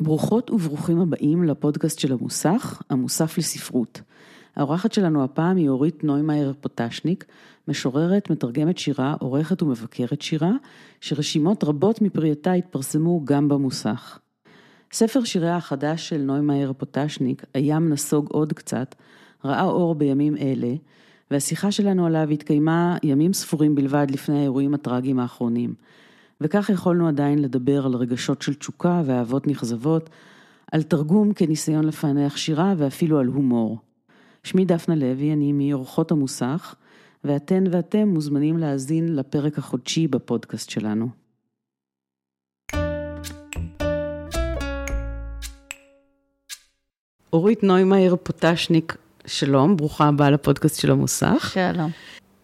ברוכות וברוכים הבאים לפודקאסט של המוסך, המוסף לספרות. האורחת שלנו הפעם היא אורית נוימאייר פוטשניק, משוררת, מתרגמת שירה, עורכת ומבקרת שירה, שרשימות רבות מפרייתה התפרסמו גם במוסך. ספר שיריה החדש של נוימאייר פוטשניק, הים נסוג עוד קצת, ראה אור בימים אלה, והשיחה שלנו עליו התקיימה ימים ספורים בלבד לפני האירועים הטראגיים האחרונים. וכך יכולנו עדיין לדבר על רגשות של תשוקה ואהבות נכזבות, על תרגום כניסיון לפענח שירה ואפילו על הומור. שמי דפנה לוי, אני מאורחות המוסך, ואתן ואתם מוזמנים להאזין לפרק החודשי בפודקאסט שלנו. אורית נוימאייר פוטשניק, שלום, ברוכה הבאה לפודקאסט של המוסך. שלום.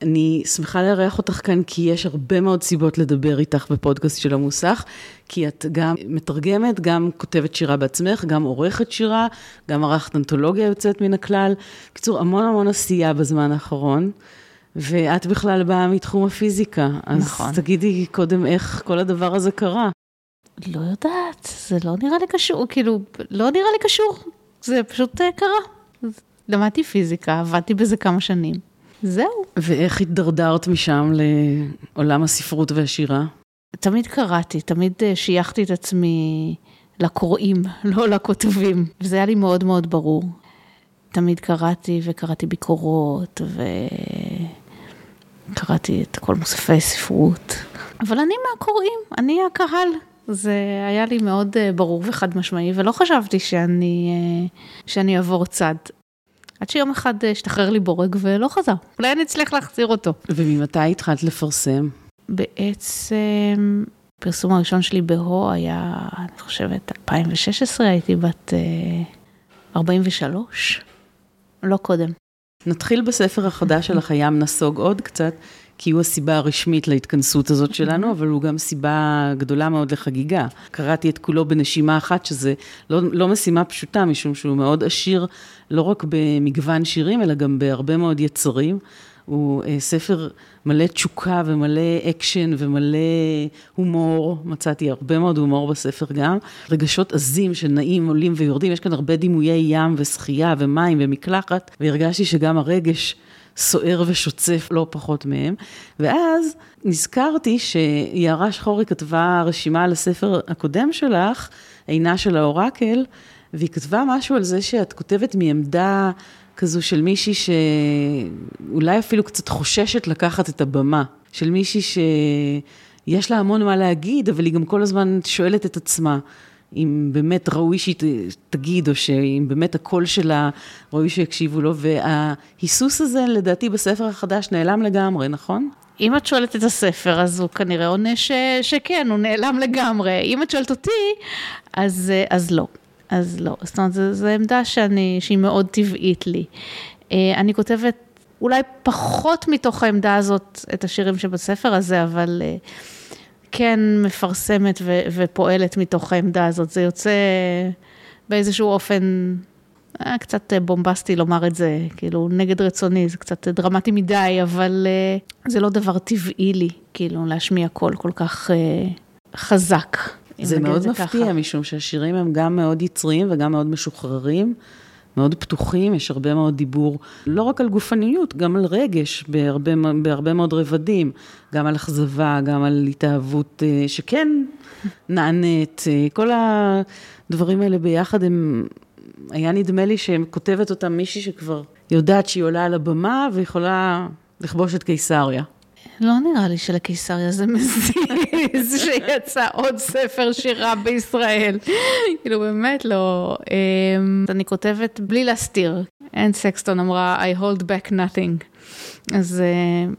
אני שמחה לארח אותך כאן, כי יש הרבה מאוד סיבות לדבר איתך בפודקאסט של המוסך, כי את גם מתרגמת, גם כותבת שירה בעצמך, גם עורכת שירה, גם ערכת אנתולוגיה יוצאת מן הכלל. בקיצור, המון המון עשייה בזמן האחרון, ואת בכלל באה מתחום הפיזיקה. אז נכון. תגידי קודם איך כל הדבר הזה קרה. לא יודעת, זה לא נראה לי קשור, כאילו, לא נראה לי קשור. זה פשוט אה, קרה. אז למדתי פיזיקה, עבדתי בזה כמה שנים. זהו. ואיך הידרדרת משם לעולם הספרות והשירה? תמיד קראתי, תמיד אה, שייכתי את עצמי לקוראים, לא לכותבים. וזה היה לי מאוד מאוד ברור. תמיד קראתי וקראתי ביקורות, וקראתי את כל מוספי ספרות. אבל אני מהקוראים, אני הקהל. זה היה לי מאוד אה, ברור וחד משמעי, ולא חשבתי שאני, אה, שאני אעבור צד. עד שיום אחד אה, השתחרר לי בורג ולא חזר. אולי אני אצליח להחזיר אותו. וממתי התחלת לפרסם? בעצם, הפרסום הראשון שלי בהו היה, אני חושבת, 2016, הייתי בת אה, 43, לא קודם. נתחיל בספר החדש שלך, הים נסוג עוד קצת, כי הוא הסיבה הרשמית להתכנסות הזאת שלנו, אבל הוא גם סיבה גדולה מאוד לחגיגה. קראתי את כולו בנשימה אחת, שזה לא, לא משימה פשוטה, משום שהוא מאוד עשיר, לא רק במגוון שירים, אלא גם בהרבה מאוד יצרים. הוא אה, ספר מלא תשוקה ומלא אקשן ומלא הומור, מצאתי הרבה מאוד הומור בספר גם. רגשות עזים שנעים, עולים ויורדים, יש כאן הרבה דימויי ים ושחייה ומים ומקלחת, והרגשתי שגם הרגש סוער ושוצף לא פחות מהם. ואז נזכרתי שיערה שחורי כתבה רשימה על הספר הקודם שלך, עינה של האורקל, והיא כתבה משהו על זה שאת כותבת מעמדה כזו של מישהי שאולי אפילו קצת חוששת לקחת את הבמה, של מישהי שיש לה המון מה להגיד, אבל היא גם כל הזמן שואלת את עצמה. אם באמת ראוי שהיא תגיד, או שאם באמת הקול שלה ראוי שיקשיבו לו, וההיסוס הזה לדעתי בספר החדש נעלם לגמרי, נכון? אם את שואלת את הספר, אז הוא כנראה עונה ש... שכן, הוא נעלם לגמרי. אם את שואלת אותי, אז, אז לא. אז לא. זאת אומרת, זו עמדה שאני, שהיא מאוד טבעית לי. אה, אני כותבת אולי פחות מתוך העמדה הזאת את השירים שבספר הזה, אבל אה, כן מפרסמת ו- ופועלת מתוך העמדה הזאת. זה יוצא באיזשהו אופן אה, קצת בומבסטי לומר את זה, כאילו נגד רצוני, זה קצת דרמטי מדי, אבל זה לא דבר טבעי לי, כאילו להשמיע קול כל כך חזק. זה מאוד זה מפתיע, ככה. משום שהשירים הם גם מאוד יצריים וגם מאוד משוחררים, מאוד פתוחים, יש הרבה מאוד דיבור, לא רק על גופניות, גם על רגש בהרבה, בהרבה מאוד רבדים, גם על אכזבה, גם על התאהבות אה, שכן נענית, אה, כל הדברים האלה ביחד הם, היה נדמה לי שכותבת אותם מישהי שכבר יודעת שהיא עולה על הבמה ויכולה לכבוש את קיסריה. לא נראה לי שלקיסריה זה מזיז שיצא עוד ספר שירה בישראל. כאילו, באמת לא. אמ, אני כותבת בלי להסתיר. אן סקסטון אמרה, I hold back nothing. אז אה,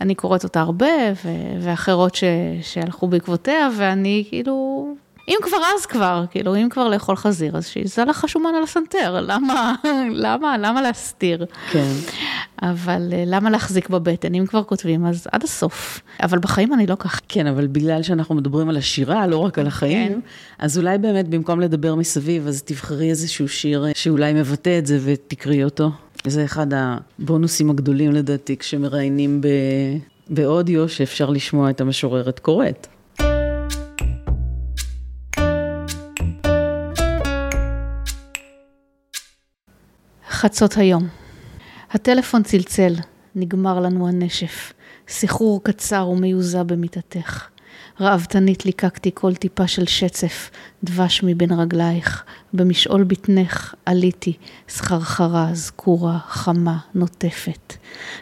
אני קוראת אותה הרבה, ואחרות שהלכו בעקבותיה, ואני כאילו אם כבר אז כבר, כאילו, אם כבר לאכול חזיר, אז שיזל לך שומן על הסנטר, למה, למה, למה להסתיר? כן. אבל אה, למה להחזיק בבטן? אם כבר כותבים, אז עד הסוף. אבל בחיים אני לא ככה. כן, אבל בגלל שאנחנו מדברים על השירה, לא רק על החיים, כן. אז אולי באמת במקום לדבר מסביב, אז תבחרי איזשהו שיר אה, שאולי מבטא את זה ותקראי אותו. זה אחד הבונוסים הגדולים לדעתי, כשמראיינים באודיו, שאפשר לשמוע את המשוררת קוראת. חצות היום. הטלפון צלצל, נגמר לנו הנשף. סחרור קצר ומיוזע במיטתך. ראוותנית ליקקתי כל טיפה של שצף, דבש מבין רגלייך. במשעול בטנך עליתי, סחרחרה, זקורה, חמה, נוטפת.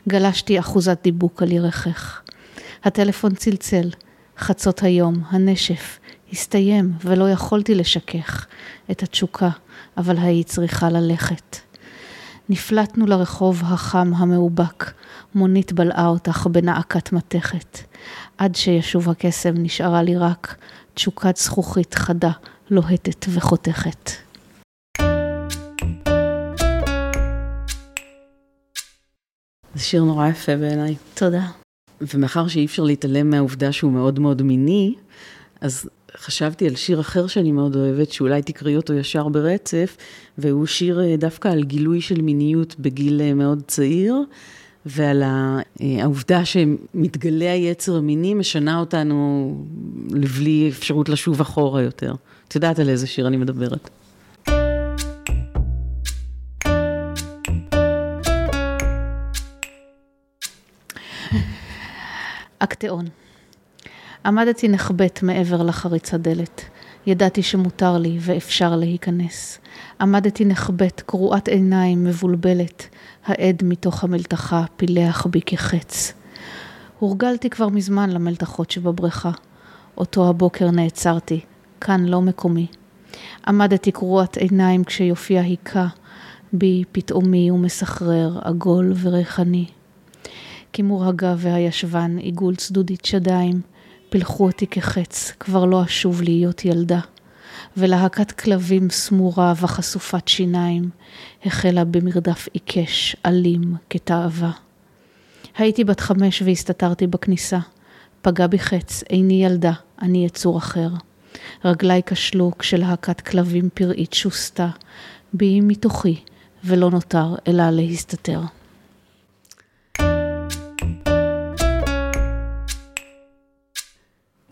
גלשתי אחוזת דיבוק על ירכך. הטלפון צלצל, חצות היום, הנשף, הסתיים ולא יכולתי לשכך את התשוקה, אבל היית צריכה ללכת. נפלטנו לרחוב החם המאובק, מונית בלעה אותך בנעקת מתכת. עד שישוב הקסם נשארה לי רק תשוקת זכוכית חדה, לוהטת וחותכת. זה שיר נורא יפה בעיניי. תודה. ומאחר שאי אפשר להתעלם מהעובדה שהוא מאוד מאוד מיני, אז חשבתי על שיר אחר שאני מאוד אוהבת, שאולי תקראי אותו ישר ברצף, והוא שיר אה, דווקא על גילוי של מיניות בגיל אה, מאוד צעיר, ועל אה, העובדה שמתגלה היצר המיני משנה אותנו לבלי אפשרות לשוב אחורה יותר. את יודעת על איזה שיר אני מדברת. אקטאון. עמדתי נחבט מעבר לחריץ הדלת. ידעתי שמותר לי ואפשר להיכנס. עמדתי נחבט, קרועת עיניים, מבולבלת. העד מתוך המלתחה פילח בי כחץ. הורגלתי כבר מזמן למלתחות שבבריכה. אותו הבוקר נעצרתי, כאן לא מקומי. עמדתי קרועת עיניים כשיופיע היכה בי פתאומי ומסחרר, עגול וריחני. כימור הגב והישבן, עיגול צדודית שדיים, פילחו אותי כחץ, כבר לא אשוב להיות ילדה. ולהקת כלבים סמורה וחשופת שיניים החלה במרדף עיקש, אלים, כתאווה. הייתי בת חמש והסתתרתי בכניסה. פגע בי חץ, איני ילדה, אני יצור אחר. רגליי כשלו כשלהקת כלבים פראית שוסתה בי מתוכי, ולא נותר אלא להסתתר.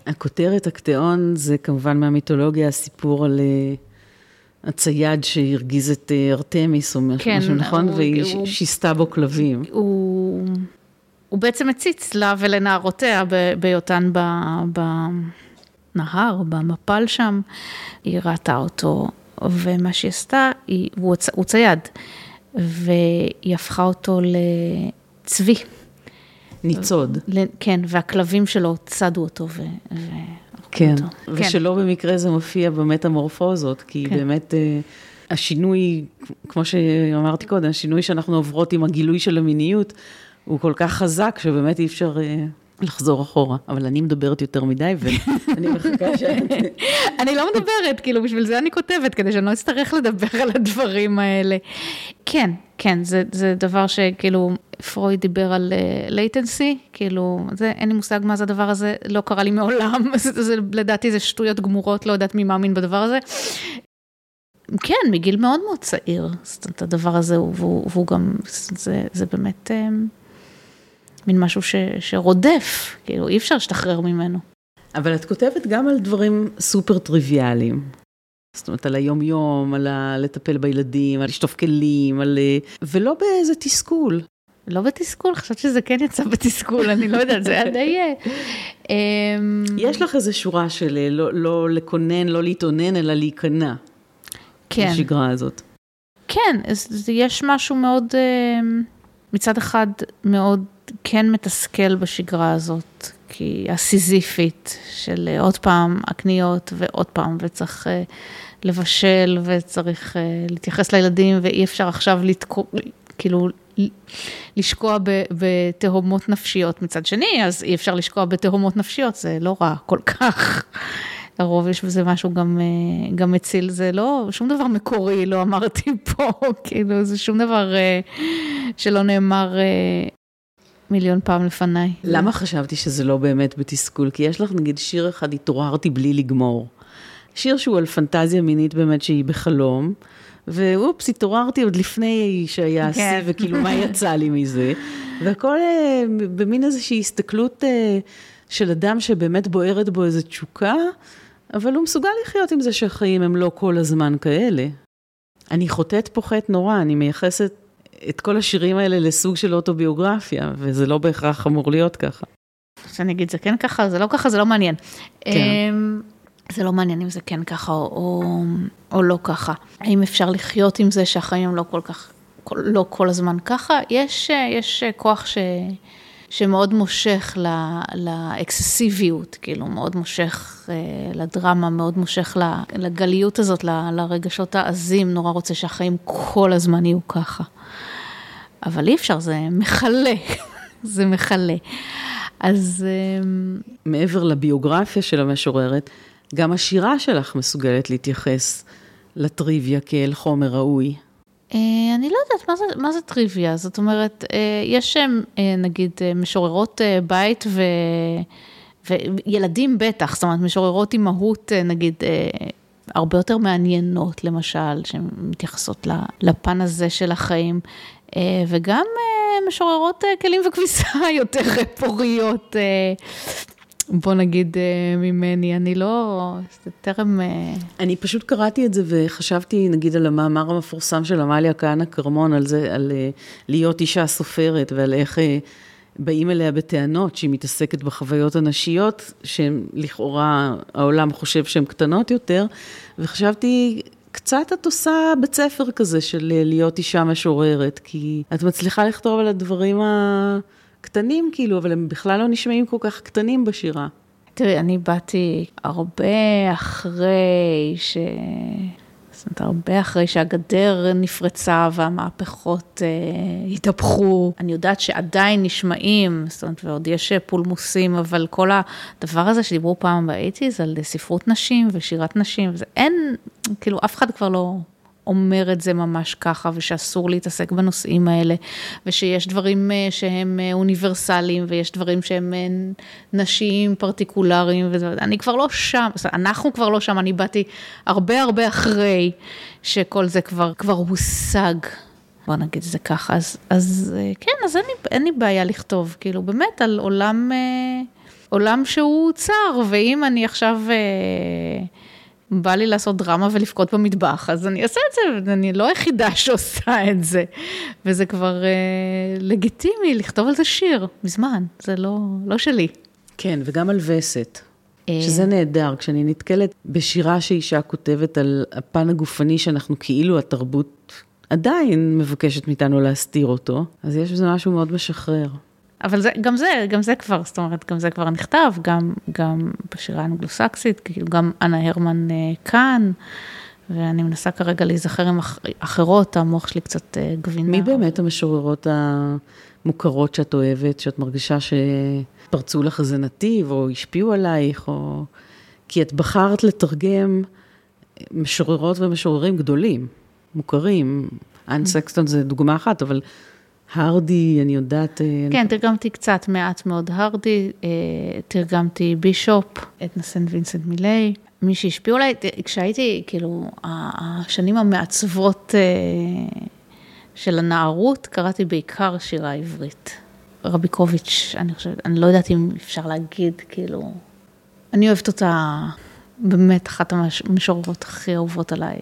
הכותרת אקטאון זה כמובן מהמיתולוגיה, הסיפור על uh, הצייד שהרגיז את uh, ארתמיס או כן, משהו, נכון? הוא, והיא הוא, שיסתה בו כלבים. הוא, הוא בעצם הציץ לה ולנערותיה בהיותן בנהר, במפל שם, היא ראתה אותו, ומה שהיא עשתה, היא, הוא, הוא צייד, והיא הפכה אותו לצבי. ניצוד. כן, והכלבים שלו צדו אותו ו... כן, אותו. ושלא כן. במקרה זה מופיע במטמורפוזות, כי כן. באמת אה, השינוי, כמו שאמרתי קודם, השינוי שאנחנו עוברות עם הגילוי של המיניות, הוא כל כך חזק, שבאמת אי אפשר אה, לחזור אחורה. אבל אני מדברת יותר מדי, ואני מחכה שאת... אני לא מדברת, כאילו, בשביל זה אני כותבת, כדי שאני לא אצטרך לדבר על הדברים האלה. כן, כן, זה, זה דבר שכאילו, פרויד דיבר על latency, אה, כאילו, זה, אין לי מושג מה זה הדבר הזה, לא קרה לי מעולם, זה, זה, לדעתי זה שטויות גמורות, לא יודעת מי מאמין בדבר הזה. כן, מגיל מאוד מאוד צעיר, זאת אומרת, הדבר הזה, והוא, והוא גם, זה, זה באמת אה, מין משהו ש, שרודף, כאילו, אי אפשר להשתחרר ממנו. אבל את כותבת גם על דברים סופר טריוויאליים. זאת אומרת, על היום-יום, על ה... לטפל בילדים, על לשטוף כלים, על... ולא באיזה תסכול. לא בתסכול, חשבת שזה כן יצא בתסכול, אני לא יודעת, זה היה די... אה, אמ, יש לך איזו שורה של אה, לא, לא לקונן, לא להתאונן, אלא להיכנע. כן. בשגרה הזאת. כן, יש משהו מאוד, אה, מצד אחד, מאוד כן מתסכל בשגרה הזאת, כי הסיזיפית של עוד פעם הקניות ועוד פעם, וצריך לבשל וצריך להתייחס לילדים, ואי אפשר עכשיו לתקוע, כאילו לשקוע בתהומות נפשיות מצד שני, אז אי אפשר לשקוע בתהומות נפשיות, זה לא רע כל כך. לרוב יש בזה משהו גם, אה, גם מציל, זה לא, שום דבר מקורי, לא אמרתי פה, כאילו, זה שום דבר אה, שלא נאמר אה, מיליון פעם לפניי. למה חשבתי שזה לא באמת בתסכול? כי יש לך נגיד שיר אחד, התעוררתי בלי לגמור. שיר שהוא על פנטזיה מינית באמת שהיא בחלום. ואופס, התעוררתי עוד לפני שהיה השיא, כן. וכאילו, מה יצא לי מזה? והכל אה, במין איזושהי הסתכלות אה, של אדם שבאמת בוערת בו איזו תשוקה, אבל הוא מסוגל לחיות עם זה שהחיים הם לא כל הזמן כאלה. אני חוטאת פה חטא נורא, אני מייחסת את כל השירים האלה לסוג של אוטוביוגרפיה, וזה לא בהכרח אמור להיות ככה. שאני אגיד, זה כן ככה, זה לא ככה, זה לא מעניין. כן. אמ, זה לא מעניין אם זה כן ככה או, או, או לא ככה. האם אפשר לחיות עם זה שהחיים הם לא כל כך, לא כל הזמן ככה? יש, אה, יש אה, כוח ש, שמאוד מושך ל, לאקססיביות, כאילו, מאוד מושך אה, לדרמה, מאוד מושך לגליות הזאת, ל, לרגשות העזים, נורא רוצה שהחיים כל הזמן יהיו ככה. אבל אי אפשר, זה מכלה, זה מכלה. אז... אמ, מעבר לביוגרפיה של המשוררת, גם השירה שלך מסוגלת להתייחס לטריוויה כאל חומר ראוי. אה, אני לא יודעת מה זה, מה זה טריוויה, זאת אומרת, אה, יש אה, נגיד משוררות בית ו... וילדים בטח, זאת אומרת, משוררות אימהות, נגיד, הרבה יותר מעניינות, למשל, שמתייחסות לפן הזה של החיים, וגם משוררות כלים וכביסה יותר פוריות. בוא נגיד אה, ממני, אני לא, זה טרם... אה, אני פשוט קראתי את זה וחשבתי, נגיד, על המאמר המפורסם של עמליה כהנא כרמון, על זה, על אה, להיות אישה סופרת ועל איך באים אליה בטענות שהיא מתעסקת בחוויות הנשיות, שהן לכאורה, העולם חושב שהן קטנות יותר, וחשבתי, קצת את עושה בית ספר כזה של להיות אישה משוררת, כי את מצליחה לכתוב על הדברים ה... קטנים כאילו, אבל הם בכלל לא נשמעים כל כך קטנים בשירה. תראי, אני באתי הרבה אחרי ש... זאת אומרת, הרבה אחרי שהגדר נפרצה והמהפכות אה, התהפכו. אני יודעת שעדיין נשמעים, זאת אומרת, ועוד יש פולמוסים, אבל כל הדבר הזה שדיברו פעם באייטיז על ספרות נשים ושירת נשים, וזה אין, כאילו, אף אחד כבר לא, אומר את זה ממש ככה, ושאסור להתעסק בנושאים האלה, ושיש דברים אה, שהם אה, אוניברסליים, ויש דברים שהם אה, נשיים, פרטיקולריים, ואני כבר לא שם, אנחנו כבר לא שם, אני באתי הרבה הרבה אחרי שכל זה כבר, כבר הושג. בוא נגיד את זה ככה, אז, אז כן, אז אין לי, אין לי בעיה לכתוב, כאילו באמת על עולם, עולם שהוא צר, ואם אני עכשיו... בא לי לעשות דרמה ולבכות במטבח, אז אני אעשה את זה, אני לא היחידה שעושה את זה. וזה כבר אה, לגיטימי לכתוב על זה שיר, מזמן, זה לא, לא שלי. כן, וגם על וסת. אה. שזה נהדר, כשאני נתקלת בשירה שאישה כותבת על הפן הגופני שאנחנו כאילו התרבות עדיין מבקשת מאיתנו להסתיר אותו, אז יש בזה משהו מאוד משחרר. אבל זה, גם זה, גם זה כבר, זאת אומרת, גם זה כבר נכתב, גם, גם בשירה האנגלוסקסית, כאילו גם אנה הרמן אה, כאן, ואני מנסה כרגע להיזכר עם אח, אחרות, המוח שלי קצת אה, גבינה. מי באמת המשוררות המוכרות שאת אוהבת, שאת מרגישה שפרצו לך איזה נתיב, או השפיעו עלייך, או... כי את בחרת לתרגם משוררות ומשוררים גדולים, מוכרים. אנ mm. סקסטון זה דוגמה אחת, אבל הרדי, אני יודעת... אה, כן, תרגמתי קצת, מעט מאוד הרדי, אה, תרגמתי בישופ, את נסן וינסנט מילי. מי שהשפיעו עליי, כשהייתי, כאילו, השנים המעצבות אה, של הנערות, קראתי בעיקר שירה עברית. רביקוביץ', אני חושבת, אני לא יודעת אם אפשר להגיד, כאילו, אני אוהבת אותה, באמת אחת המשוררות הכי אהובות עליי.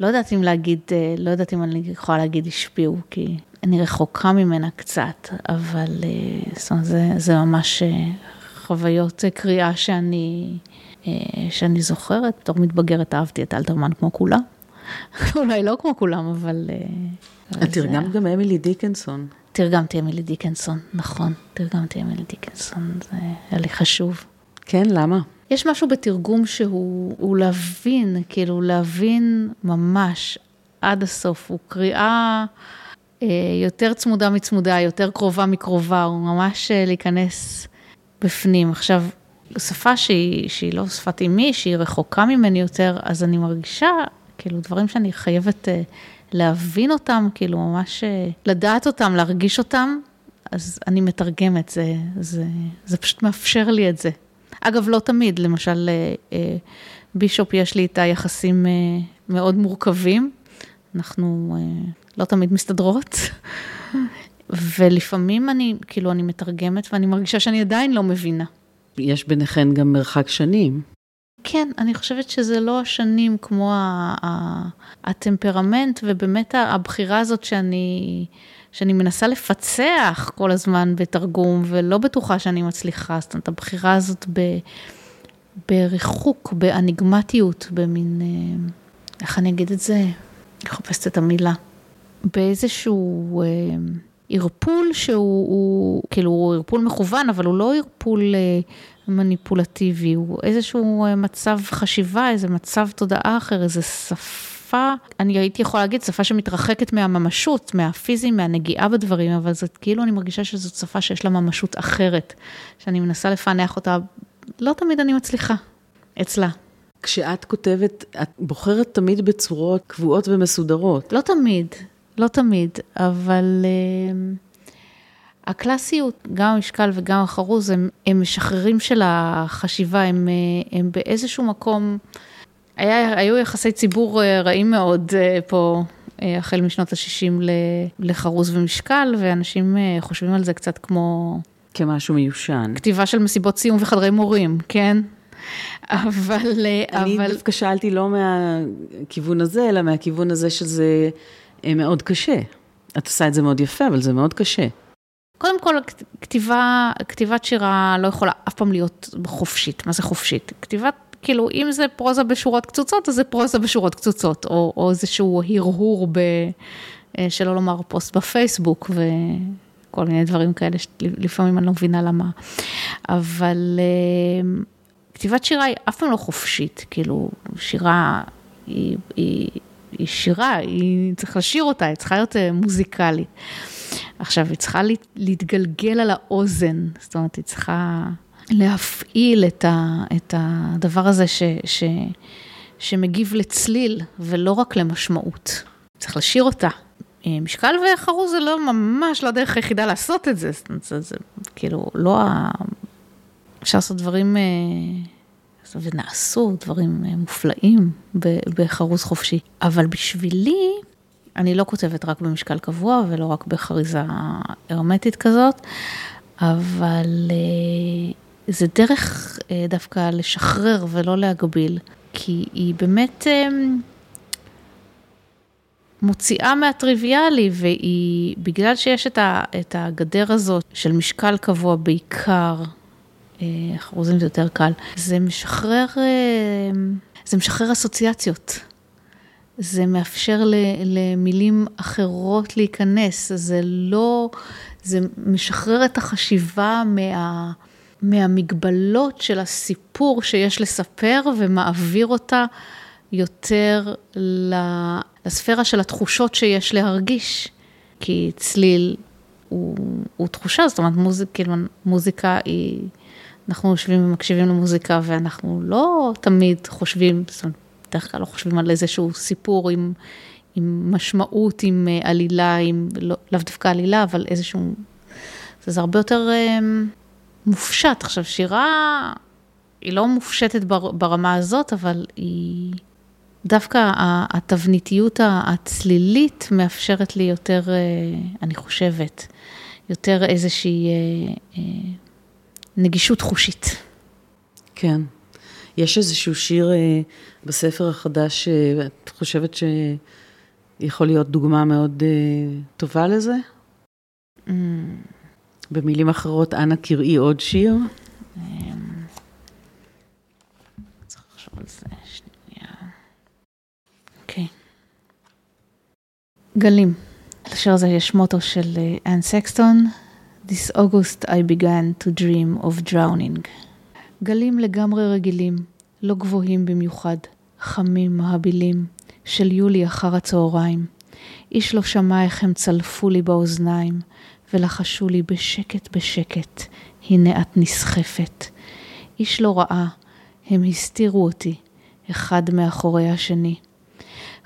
לא יודעת אם להגיד, לא יודעת אם אני יכולה להגיד השפיעו, כי אני רחוקה ממנה קצת, אבל אה, זאת אומרת, זה, זה ממש אה, חוויות קריאה שאני, אה, שאני זוכרת. בתור מתבגרת אהבתי את אלתרמן כמו כולם. אולי לא כמו כולם, אבל... את תרגמת גם אמילי דיקנסון. תרגמתי אמילי דיקנסון, נכון, תרגמתי אמילי דיקנסון, זה היה לי חשוב. כן, למה? יש משהו בתרגום שהוא להבין, כאילו להבין ממש עד הסוף, הוא קריאה... אה, יותר צמודה מצמודה, יותר קרובה מקרובה, הוא ממש אה, להיכנס בפנים. עכשיו, שפה שהיא, שהיא לא שפת אימי, שהיא רחוקה ממני יותר, אז אני מרגישה, כאילו, דברים שאני חייבת אה, להבין אותם, כאילו, ממש לדעת אותם, להרגיש אותם, אז אני מתרגמת, זה, זה, זה פשוט מאפשר לי את זה. אגב, לא תמיד, למשל, בישופ יש לי איתה יחסים מאוד מורכבים. אנחנו לא תמיד מסתדרות. ולפעמים אני, כאילו, אני מתרגמת ואני מרגישה שאני עדיין לא מבינה. יש ביניכן גם מרחק שנים. כן, אני חושבת שזה לא השנים כמו ה- ה- הטמפרמנט, ובאמת הבחירה הזאת שאני, שאני מנסה לפצח כל הזמן בתרגום, ולא בטוחה שאני מצליחה, זאת אומרת, הבחירה הזאת ב, בריחוק, באניגמטיות, במין, אה, איך אני אגיד את זה? אני מחפשת את המילה. באיזשהו... אה, ערפול שהוא, הוא, כאילו, הוא ערפול מכוון, אבל הוא לא ערפול אה, מניפולטיבי, הוא איזשהו אה, מצב חשיבה, איזה מצב תודעה אחר, איזה שפה, אני הייתי יכולה להגיד, שפה שמתרחקת מהממשות, מהפיזי, מהנגיעה בדברים, אבל זאת כאילו, אני מרגישה שזאת שפה שיש לה ממשות אחרת, שאני מנסה לפענח אותה, לא תמיד אני מצליחה, אצלה. כשאת כותבת, את בוחרת תמיד בצורות קבועות ומסודרות. לא תמיד, לא תמיד, אבל uh, הקלאסיות, גם המשקל וגם החרוז, הם, הם משחררים של החשיבה, הם, uh, הם באיזשהו מקום, היה, היו יחסי ציבור uh, רעים מאוד פה. החל משנות ה-60 לחרוז ומשקל, ואנשים חושבים על זה קצת כמו... כמשהו מיושן. כתיבה של מסיבות סיום וחדרי מורים, כן? אבל... אני אבל... דווקא שאלתי לא מהכיוון הזה, אלא מהכיוון הזה שזה מאוד קשה. את עושה את זה מאוד יפה, אבל זה מאוד קשה. קודם כל, כתיבה, כתיבת שירה לא יכולה אף פעם להיות חופשית. מה זה חופשית? כתיבת, כאילו, אם זה פרוזה בשורות קצוצות, אז זה פרוזה בשורות קצוצות, או, או איזשהו הרהור, ב, אה, שלא לומר פוסט בפייסבוק, וכל מיני דברים כאלה, שלפעמים אני לא מבינה למה. אבל אה, כתיבת שירה היא אף פעם לא חופשית, כאילו, שירה היא... היא היא שירה, היא צריך לשיר אותה, היא צריכה להיות אה, מוזיקלית. עכשיו, היא צריכה להתגלגל על האוזן, זאת אומרת, היא צריכה להפעיל את, ה, את הדבר הזה ש, ש, שמגיב לצליל ולא רק למשמעות. צריך לשיר אותה. אה, משקל וחרוז זה לא ממש לא הדרך היחידה לעשות את זה, זאת אומרת, זה, זה כאילו לא ה... אפשר לעשות דברים אה, ונעשו דברים אה, מופלאים בחרוז חופשי. אבל בשבילי, אני לא כותבת רק במשקל קבוע ולא רק בחריזה הרמטית כזאת, אבל אה, זה דרך אה, דווקא לשחרר ולא להגביל, כי היא באמת מוציאה מהטריוויאלי, והיא, בגלל שיש את הגדר הזאת של משקל קבוע בעיקר, חרוזים זה יותר קל. זה משחרר, אה, זה משחרר אסוציאציות. זה מאפשר למילים אחרות להיכנס, זה לא, זה משחרר את החשיבה מה, מהמגבלות של הסיפור שיש לספר ומעביר אותה יותר לספירה של התחושות שיש להרגיש. כי צליל הוא, הוא תחושה, זאת אומרת מוזיק, כאילו, מוזיקה היא... אנחנו יושבים ומקשיבים למוזיקה ואנחנו לא תמיד חושבים, זאת אומרת, בדרך כלל לא חושבים על איזשהו סיפור עם, עם משמעות, עם אה, עלילה, עם, לא, לאו דווקא עלילה, אבל איזשהו, זה, הרבה יותר אה, מופשט. עכשיו, שירה היא לא מופשטת בר, ברמה הזאת, אבל היא, דווקא התבניתיות הצלילית מאפשרת לי יותר, אה, אני חושבת, יותר איזושהי... נגישות חושית. כן. יש איזשהו שיר אה, בספר החדש שאת חושבת שיכול להיות דוגמה מאוד אה, טובה לזה? Mm. במילים אחרות, אנא קראי עוד שיר. אמ, צריך לחשוב על זה שנייה. אוקיי. גלים. לשיר הזה יש מוטו של אה, אן סקסטון. This August I began to dream of drowning. גלים לגמרי רגילים, לא גבוהים במיוחד, חמים, מהבילים, של יולי אחר הצהריים. איש לא שמע איך הם צלפו לי באוזניים, ולחשו לי בשקט בשקט, הנה את נסחפת. איש לא ראה, הם הסתירו אותי, אחד מאחורי השני.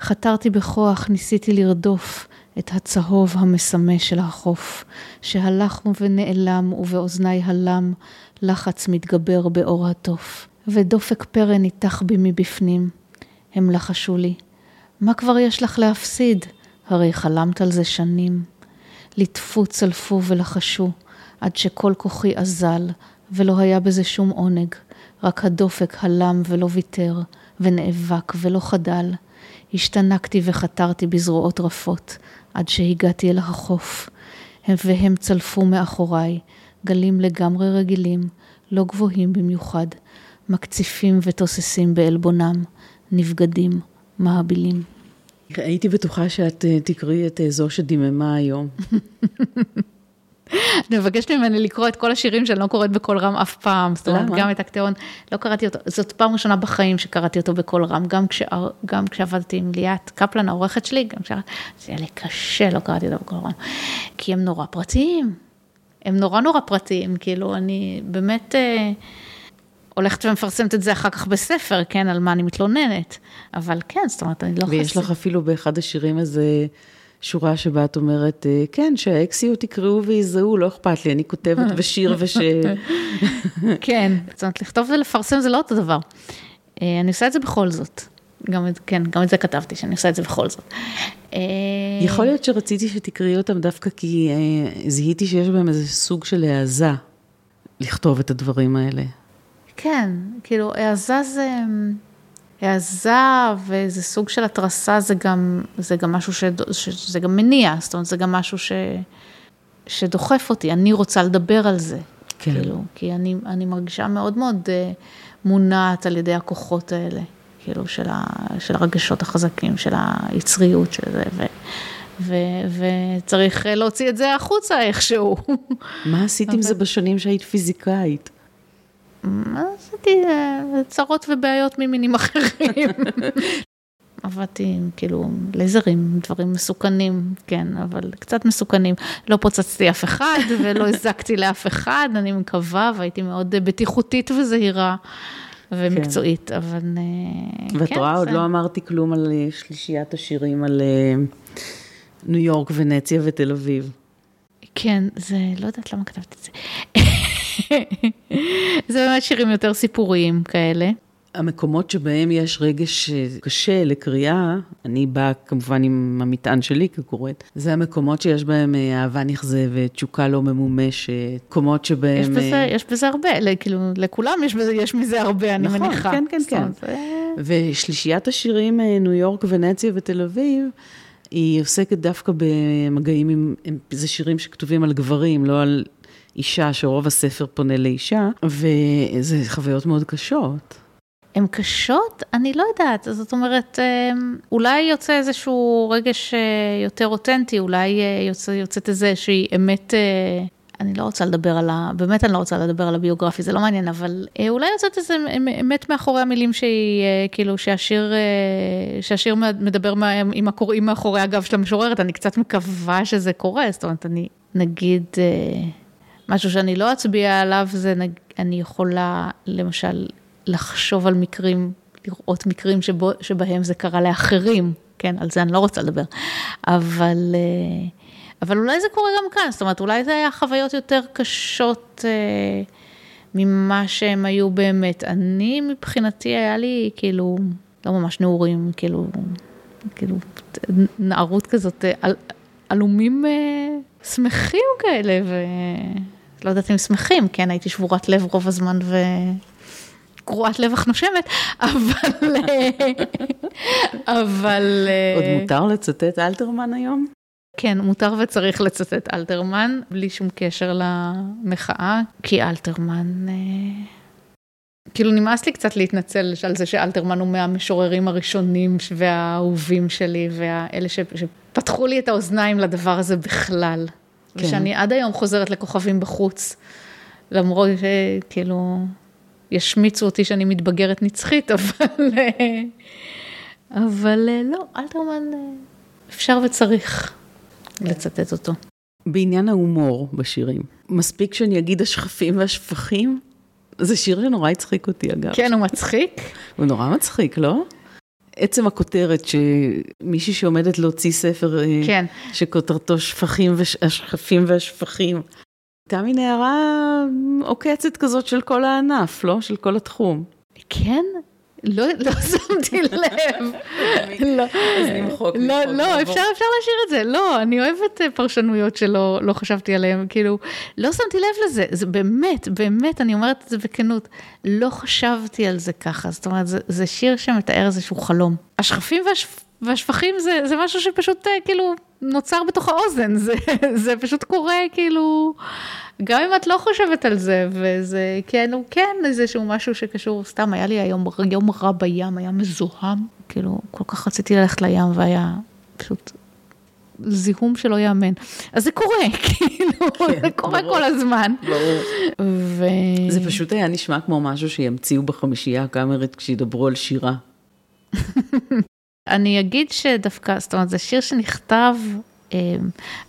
חתרתי בכוח, ניסיתי לרדוף, את הצהוב המסמא של החוף, שהלך ונעלם ובאוזניי הלם לחץ מתגבר באור התוף, ודופק פרא ניתח בי מבפנים. הם לחשו לי, מה כבר יש לך להפסיד? הרי חלמת על זה שנים. ליטפו, צלפו ולחשו, עד שכל כוחי אזל, ולא היה בזה שום עונג, רק הדופק הלם ולא ויתר, ונאבק ולא חדל. השתנקתי וחתרתי בזרועות רפות, עד שהגעתי אל החוף. והם צלפו מאחוריי, גלים לגמרי רגילים, לא גבוהים במיוחד, מקציפים ותוססים בעלבונם, נבגדים, מעבילים. הייתי בטוחה שאת אה, תקראי את אה, זו שדיממה היום. מבקשת ממני לקרוא את כל השירים שאני לא קוראת בקול רם אף פעם. זאת אומרת, גם את הקטעון, לא קראתי אותו, זאת פעם ראשונה בחיים שקראתי אותו בקול רם, גם, כש, גם כשעבדתי עם ליאת קפלן, העורכת שלי, גם כשעבדתי, זה היה לי קשה, לא קראתי אותו בקול רם. כי הם נורא פרטיים, הם נורא נורא פרטיים, כאילו, אני באמת... אה, הולכת ומפרסמת את זה אחר כך בספר, כן, על מה אני מתלוננת. אבל כן, זאת אומרת, אני לא חושבת... ויש לך אפילו באחד השירים איזה שורה שבה את אומרת, אה, כן, שהאקסיות יקראו ויזהו, לא אכפת לי, אני כותבת בשיר וש... כן, זאת אומרת, לכתוב ולפרסם זה לא אותו דבר. אה, אני עושה את זה בכל זאת. גם, כן, גם את זה כתבתי, שאני עושה את זה בכל זאת. אה, יכול להיות שרציתי שתקראי אותם דווקא כי זיהיתי שיש בהם איזה סוג של העזה לכתוב את הדברים האלה. כן, כאילו, העזה זה... העזה ואיזה סוג של התרסה זה גם, זה גם משהו ש... שזה גם מניע, זאת אומרת, זה גם משהו ש... שדוחף אותי, אני רוצה לדבר על זה. כן. כאילו, כי אני, אני מרגישה מאוד מאוד uh, מונעת על ידי הכוחות האלה, כאילו, של, ה, של הרגשות החזקים, של היצריות של זה, ו, ו, וצריך להוציא את זה החוצה איכשהו. מה עשית עם זה בשנים שהיית פיזיקאית? עשיתי אה, צרות ובעיות ממינים אחרים. עבדתי עם כאילו לייזרים, דברים מסוכנים, כן, אבל קצת מסוכנים. לא פוצצתי אף אחד ולא הזקתי לאף אחד, אני מקווה, והייתי מאוד בטיחותית וזהירה ומקצועית, כן. אבל אה, ואת כן, רואה, עוד לא אמרתי כלום על אה, שלישיית השירים על ניו יורק, ונציה ותל אביב. כן, זה, לא יודעת למה כתבתי את זה. זה באמת שירים יותר סיפוריים כאלה. המקומות שבהם יש רגש קשה לקריאה, אני באה כמובן עם המטען שלי כקוראת, זה המקומות שיש בהם אה, אהבה נכזבת, תשוקה לא ממומשת, מקומות שבהם... יש בזה, אה, יש בזה הרבה, כאילו, לכולם יש, בזה, יש מזה הרבה, אני נכון, מניחה. נכון, כן, כן, כן. זה... ושלישיית השירים, אה, ניו יורק, ונציה ותל אביב, היא עוסקת דווקא במגעים עם, זה שירים שכתובים על גברים, לא על אישה, שרוב הספר פונה לאישה, וזה חוויות מאוד קשות. הן קשות? אני לא יודעת. זאת אומרת, אמ, אולי יוצא איזשהו רגש אה, יותר אותנטי, אולי אה, יוצא, יוצאת איזושהי אמת, אה, אני לא רוצה לדבר על ה... באמת אני לא רוצה לדבר על הביוגרפי, זה לא מעניין, אבל אולי יוצאת איזה אמת מאחורי המילים שהיא, כאילו, שהשיר, שהשיר מדבר עם הקוראים מאחורי הגב של המשוררת, אני קצת מקווה שזה קורה, זאת אומרת, אני, נגיד... משהו שאני לא אצביע עליו, זה אני יכולה למשל לחשוב על מקרים, לראות מקרים שבו, שבהם זה קרה לאחרים, כן, על זה אני לא רוצה לדבר, אבל, אה, אבל אולי זה קורה גם כאן, זאת אומרת, אולי זה היה חוויות יותר קשות אה, ממה שהם היו באמת. אני, מבחינתי, היה לי כאילו, לא ממש נעורים, כאילו, כאילו, נערות כזאת, אה, עלומים שמחים כאלה, ו... לא יודעת אם שמחים, כן, הייתי שבורת לב רוב הזמן ו... קרועת לב אך נושמת, אבל... אבל... עוד מותר לצטט אלתרמן היום? כן, מותר וצריך לצטט אלתרמן, בלי שום קשר למחאה, כי אלתרמן... אה, כאילו נמאס לי קצת להתנצל על זה שאלתרמן הוא מהמשוררים הראשונים והאהובים שלי, ואלה שפתחו לי את האוזניים לדבר הזה בכלל. כן. ושאני עד היום חוזרת לכוכבים בחוץ, למרות שכאילו, ישמיצו אותי שאני מתבגרת נצחית, אבל, אבל לא, אלתרמן, אפשר וצריך לצטט אותו. בעניין ההומור בשירים, מספיק שאני אגיד השכפים והשפכים? זה שיר שנורא הצחיק אותי אגב. כן, הוא מצחיק? הוא נורא מצחיק, לא? עצם הכותרת שמישהי שעומדת להוציא ספר, אה, כן. שכותרתו שפכים והשכפים והשפכים. הייתה מין הערה עוקצת כזאת של כל הענף, לא? של כל התחום. כן? לא, לא שמתי לב. לא, אז נמחוק, לא, לא. אפשר, אפשר להשאיר את זה. לא, אני אוהבת אה, פרשנויות שלא לא חשבתי עליהן, כאילו, לא שמתי לב לזה, זה באמת, באמת, אני אומרת את זה בכנות, לא חשבתי על זה ככה, זאת אומרת, זה, זה שיר שמתאר איזשהו חלום. השכפים והשפ... והשפכים זה, זה משהו שפשוט אה, כאילו נוצר בתוך האוזן, זה, זה פשוט קורה כאילו, גם אם את לא חושבת על זה, וזה כן, הוא כן איזשהו משהו שקשור, סתם היה לי היום יום רע בים, היה מזוהם, כאילו כל כך רציתי ללכת לים והיה פשוט זיהום שלא ייאמן. אז זה קורה, כאילו, כן, זה קורה ברור. כל הזמן. ברור. ו... זה פשוט היה נשמע כמו משהו שימציאו בחמישייה הקאמרית כשידברו על שירה. אני אגיד שדווקא, זאת אומרת, זה שיר שנכתב, אה,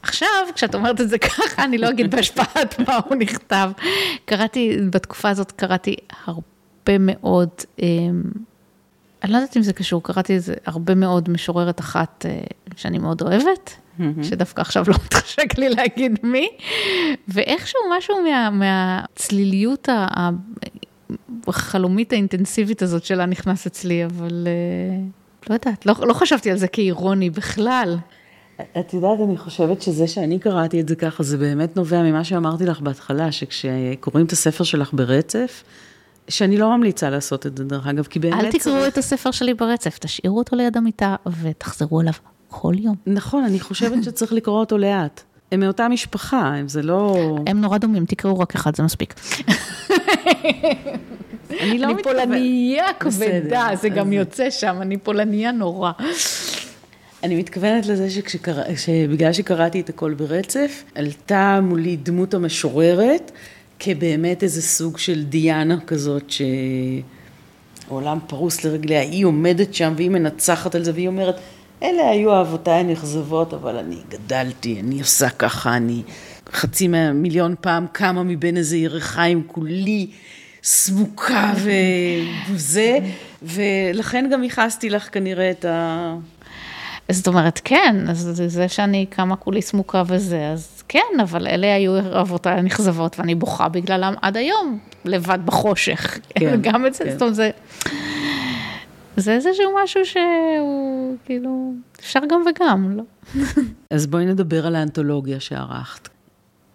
עכשיו, כשאת אומרת את זה ככה, אני לא אגיד בהשפעת מה הוא נכתב. קראתי, בתקופה הזאת קראתי הרבה מאוד, אה, אני לא יודעת אם זה קשור, קראתי איזה הרבה מאוד משוררת אחת אה, שאני מאוד אוהבת, שדווקא עכשיו לא מתחשק לי להגיד מי, ואיכשהו משהו מה, מהצליליות החלומית האינטנסיבית הזאת שלה נכנס אצלי, אבל אה, לא יודעת, לא, לא חשבתי על זה כאירוני בכלל. את יודעת, אני חושבת שזה שאני קראתי את זה ככה, זה באמת נובע ממה שאמרתי לך בהתחלה, שכשקוראים את הספר שלך ברצף, שאני לא ממליצה לעשות את זה, דרך אגב, כי באמת... אל תקראו צריך- את הספר שלי ברצף, תשאירו אותו ליד המיטה ותחזרו אליו כל יום. נכון, אני חושבת שצריך לקרוא אותו לאט. הם מאותה משפחה, הם זה לא... הם נורא דומים, תקראו רק אחד, זה מספיק. אני לא אני מתכוונת... פולניה כבדה, זה גם יוצא שם, אני פולניה נורא. אני מתכוונת לזה שכשקרא, שבגלל שקראתי את הכל ברצף, עלתה מולי דמות המשוררת כבאמת איזה סוג של דיאנה כזאת שהעולם פרוס לרגליה, היא עומדת שם והיא מנצחת על זה והיא אומרת, אלה היו אהבותיי הנכזבות, אבל אני גדלתי, אני עושה ככה, אני חצי מיליון פעם קמה מבין איזה ירחיים כולי סמוקה וזה, ולכן גם ייחסתי לך כנראה את ה... זאת אומרת, כן, אז זה- זה שאני קמה כולי סמוקה וזה, אז כן, אבל אלה היו אהבותיי הנכזבות, ואני בוכה בגללם עד היום, לבד בחושך. כן, גם את זה, כן. זאת אומרת, זה... זה איזשהו משהו שהוא, כאילו, אפשר גם וגם, לא? אז בואי נדבר על האנתולוגיה שערכת.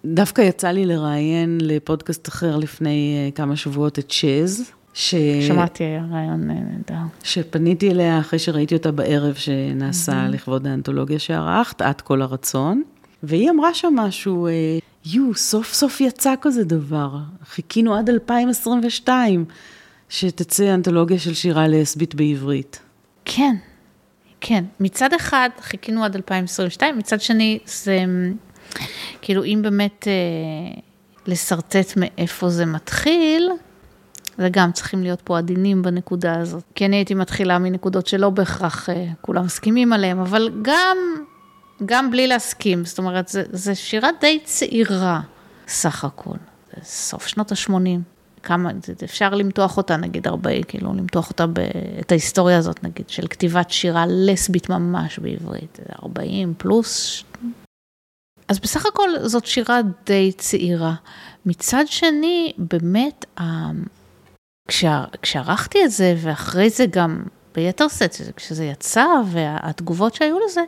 דווקא יצא לי לראיין לפודקאסט אחר לפני אה, כמה שבועות את שז, ש... שמעתי רעיון אה, נהדר. שפניתי אליה אחרי שראיתי אותה בערב שנעשה לכבוד האנתולוגיה שערכת, את כל הרצון, והיא אמרה שם משהו, אה, יו, סוף סוף יצא כזה דבר, חיכינו עד 2022 שתצא אנתולוגיה של שירה לסבית בעברית. כן, כן. מצד אחד חיכינו עד 2022, מצד שני זה כאילו אם באמת אה, לשרטט מאיפה זה מתחיל, וגם צריכים להיות פה עדינים בנקודה הזאת. כי אני הייתי מתחילה מנקודות שלא בהכרח אה, כולם מסכימים עליהן, אבל גם, גם בלי להסכים, זאת אומרת, זה שירה די צעירה סך הכל, זה סוף שנות ה-80. כמה, אפשר למתוח אותה, נגיד, הרבה, כאילו, למתוח אותה, ב, את ההיסטוריה הזאת, נגיד, של כתיבת שירה לסבית ממש בעברית, זה 40 פלוס. אז בסך הכל זאת שירה די צעירה. מצד שני, באמת, ה- כשה, כשערכתי את זה, ואחרי זה גם ביתר שאת, כשזה יצא, והתגובות שהיו לזה,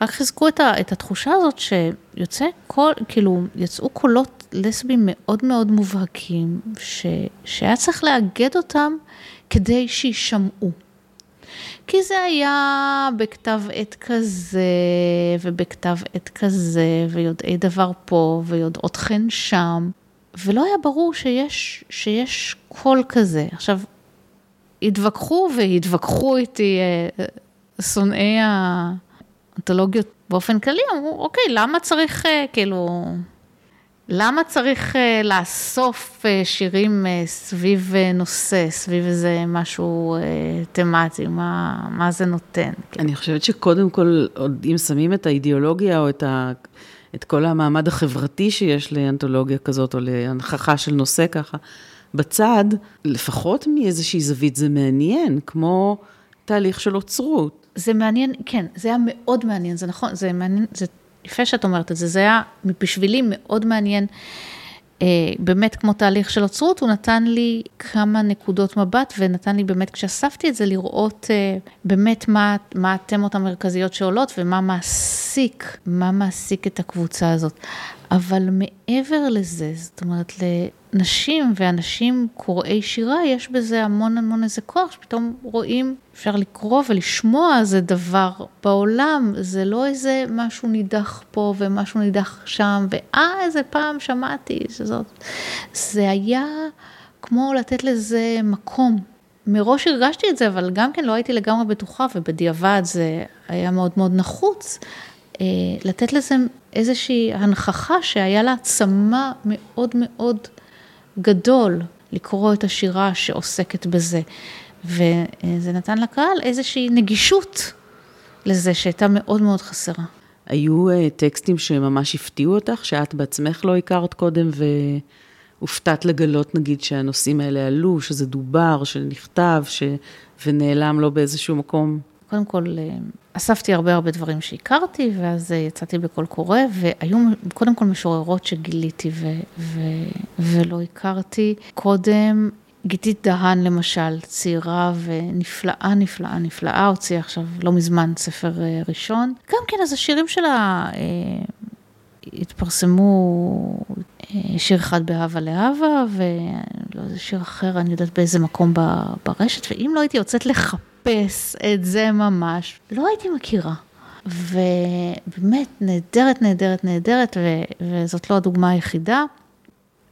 רק חיזקו את, ה, את התחושה הזאת שיוצא קול, כאילו, יצאו קולות לסביים מאוד מאוד מובהקים, ש, שהיה צריך לאגד אותם כדי שיישמעו. כי זה היה בכתב עת כזה, ובכתב עת כזה, ויודעי דבר פה, ויודעות חן שם, ולא היה ברור שיש, שיש קול כזה. עכשיו, התווכחו והתווכחו איתי אה, אה, שונאי האנתולוגיות באופן כללי, אמרו, אוקיי, למה צריך, אה, כאילו, למה צריך אה, לאסוף אה, שירים אה, סביב אה, נושא, סביב איזה משהו אה, תמטי, מה, מה זה נותן? אני חושבת שקודם כל, עוד אם שמים את האידיאולוגיה או את, ה, את כל המעמד החברתי שיש לאנתולוגיה כזאת, או להנכחה של נושא ככה, בצד, לפחות מאיזושהי זווית זה מעניין, כמו תהליך של אוצרות. זה מעניין, כן, זה היה מאוד מעניין, זה נכון, זה מעניין, זה יפה שאת אומרת את זה, זה היה בשבילי מאוד מעניין אה, באמת כמו תהליך של אוצרות, הוא נתן לי כמה נקודות מבט ונתן לי באמת, כשאספתי את זה, לראות אה, באמת מה, מה התמות המרכזיות שעולות ומה מעסיק, מה מעסיק את הקבוצה הזאת. אבל מעבר לזה, זאת אומרת, לנשים ואנשים קוראי שירה, יש בזה המון המון איזה כוח, שפתאום רואים, אפשר לקרוא ולשמוע איזה דבר בעולם, זה לא איזה משהו נידח פה ומשהו נידח שם, ואה, איזה פעם שמעתי שזאת. זה היה כמו לתת לזה מקום. מראש הרגשתי את זה, אבל גם כן לא הייתי לגמרי בטוחה, ובדיעבד זה היה מאוד מאוד נחוץ. אה, לתת לזה איזושהי הנכחה שהיה לה צמא מאוד מאוד גדול לקרוא את השירה שעוסקת בזה. וזה נתן לקהל איזושהי נגישות לזה שהייתה מאוד מאוד חסרה. היו אה, טקסטים שממש הפתיעו אותך, שאת בעצמך לא הכרת קודם והופתעת לגלות נגיד שהנושאים האלה עלו, שזה דובר, שנכתב, ש... ונעלם לו באיזשהו מקום? קודם כל, אה, אספתי הרבה הרבה דברים שהכרתי, ואז אה, יצאתי בקול קורא, והיו קודם כל משוררות שגיליתי ו- ו- ולא הכרתי. קודם, גיתית דהן למשל, צעירה ונפלאה, נפלאה, נפלאה, הוציאה עכשיו לא מזמן ספר אה, ראשון. גם כן, אז השירים שלה התפרסמו, שיר אחד באהבה לאהבה, ולא איזה שיר אחר, אני יודעת באיזה מקום ברשת, ואם לא הייתי יוצאת לחפש, לחפש את זה ממש, לא הייתי מכירה. ובאמת, נהדרת, נהדרת, נהדרת, ו- וזאת לא הדוגמה היחידה.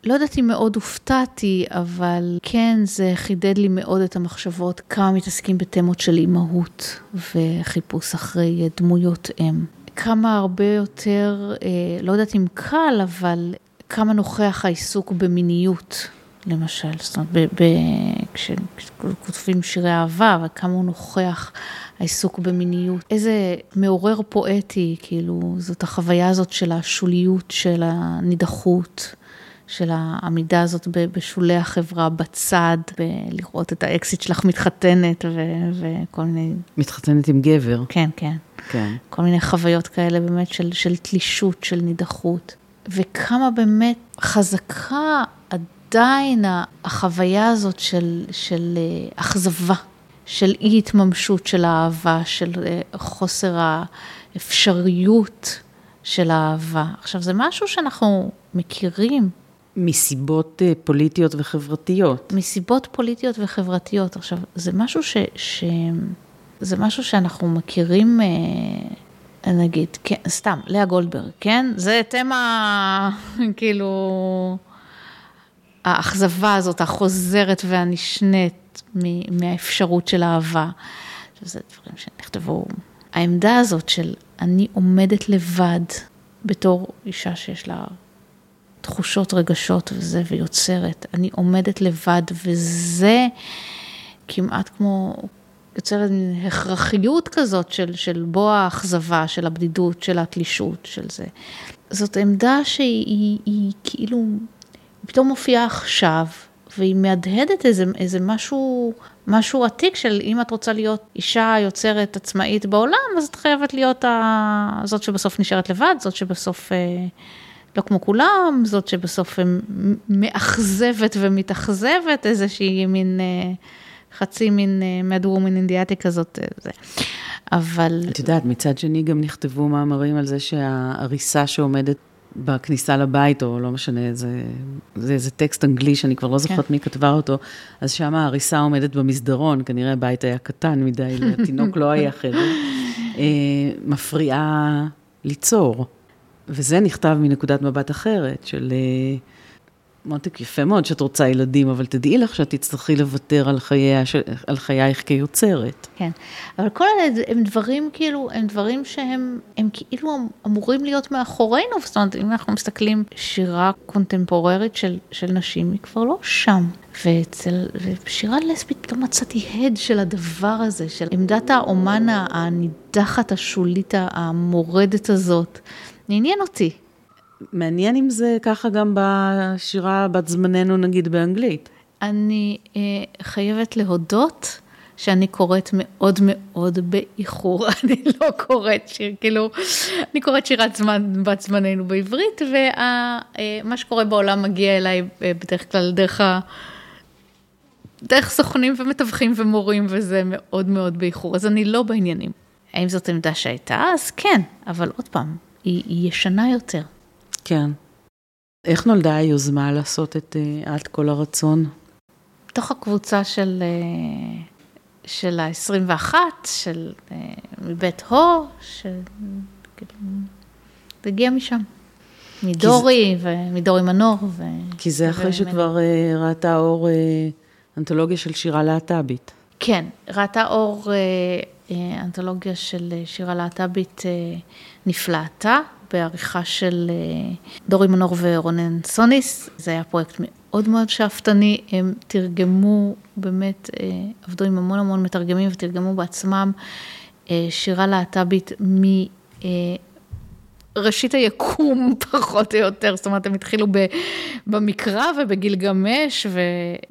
לא יודעת אם מאוד הופתעתי, אבל כן, זה חידד לי מאוד את המחשבות, כמה מתעסקים בתמות של אימהות וחיפוש אחרי דמויות אם. כמה הרבה יותר, אה, לא יודעת אם קל, אבל כמה נוכח העיסוק במיניות למשל, זאת אומרת, כשכותבים שירי אהבה, וכמה הוא נוכח העיסוק במיניות, איזה מעורר פואטי, כאילו, זאת החוויה הזאת של השוליות, של הנידחות. של העמידה הזאת בשולי החברה, בצד, לראות את האקסיט שלך מתחתנת ו- וכל מיני... מתחתנת עם גבר. כן, כן. כן. כל מיני חוויות כאלה באמת של, של תלישות, של נידחות. וכמה באמת חזקה עדיין החוויה הזאת של, של אה, אכזבה, של אי התממשות של האהבה, של אה, חוסר האפשריות של האהבה. עכשיו, זה משהו שאנחנו מכירים. מסיבות אה, פוליטיות וחברתיות. מסיבות פוליטיות וחברתיות. עכשיו, זה משהו ש... ש... זה משהו שאנחנו מכירים, נגיד, כן, סתם, לאה גולדברג, כן? זה תמה, כאילו, האכזבה הזאת, החוזרת והנשנית מהאפשרות של אהבה. עכשיו, זה דברים שנכתבו. העמדה הזאת של אני עומדת לבד בתור אישה שיש לה תחושות, רגשות וזה, ויוצרת, אני עומדת לבד, וזה כמעט כמו, יוצרת הכרחיות כזאת של, של בוא האכזבה, של הבדידות, של התלישות, של זה. זאת עמדה שהיא היא, היא כאילו פתאום מופיעה עכשיו, והיא מהדהדת איזה, איזה משהו, משהו עתיק של אם את רוצה להיות אישה יוצרת עצמאית בעולם, אז את חייבת להיות ה... זאת שבסוף נשארת לבד, זאת שבסוף אה, לא כמו כולם, זאת שבסוף מאכזבת ומתאכזבת, איזושהי מין... אה, חצי מין מד וומן אינדיאטי כזאת, אה, זה. אבל... את יודעת, מצד שני גם נכתבו מאמרים על זה שהעריסה שעומדת בכניסה לבית, או לא משנה, זה, זה איזה טקסט אנגלי שאני כבר לא זוכרת כן. מי כתבה אותו, אז שם ההריסה עומדת במסדרון, כנראה הבית היה קטן מדי, לתינוק לא היה חדר, אה, מפריעה ליצור. וזה נכתב מנקודת מבט אחרת, של... מותק, יפה מאוד שאת רוצה ילדים, אבל תדעי לך שאת תצטרכי לוותר על, חייה, על חייך כיוצרת. כן, אבל כל אלה הם דברים כאילו, הם דברים שהם הם כאילו אמורים להיות מאחורינו, זאת אומרת, אם אנחנו מסתכלים, שירה קונטמפוררית של, של נשים היא כבר לא שם. ואצל, ובשירה לסבית פתאום מצאתי הד של הדבר הזה, של עמדת האומן הנידחת, השולית, המורדת הזאת. עניין אותי. מעניין אם זה ככה גם בשירה בת זמננו, נגיד, באנגלית. אני אה, חייבת להודות שאני קוראת מאוד מאוד באיחור, אני לא קוראת שיר, כאילו, אני קוראת שירת זמן בת זמננו בעברית, ומה שקורה בעולם מגיע אליי בדרך כלל דרך ה... דרך סוכנים ומתווכים ומורים, וזה מאוד מאוד באיחור, אז אני לא בעניינים. האם זאת עמדה שהייתה? אז כן, אבל עוד פעם, היא, היא ישנה יותר. כן. איך נולדה היוזמה לעשות את uh, עד כל הרצון? בתוך הקבוצה של, uh, של ה-21, של uh, מבית הו, שזה הגיע משם. מדורי, זה... ומדורי מנור. ו... כי זה אחרי שכבר uh, ראתה אור uh, אנתולוגיה של שירה להט"בית. כן, ראתה אור uh, אנתולוגיה של שירה להט"בית נפלאתה, בעריכה של אה, דורי מנור ורונן סוניס. זה היה פרויקט מאוד מאוד שאפתני, הם תרגמו, באמת, אה, עבדו עם המון המון מתרגמים ותרגמו בעצמם אה, שירה להט"בית מראשית היקום, פחות או יותר, זאת אומרת, הם התחילו במקרא ובגילגמש,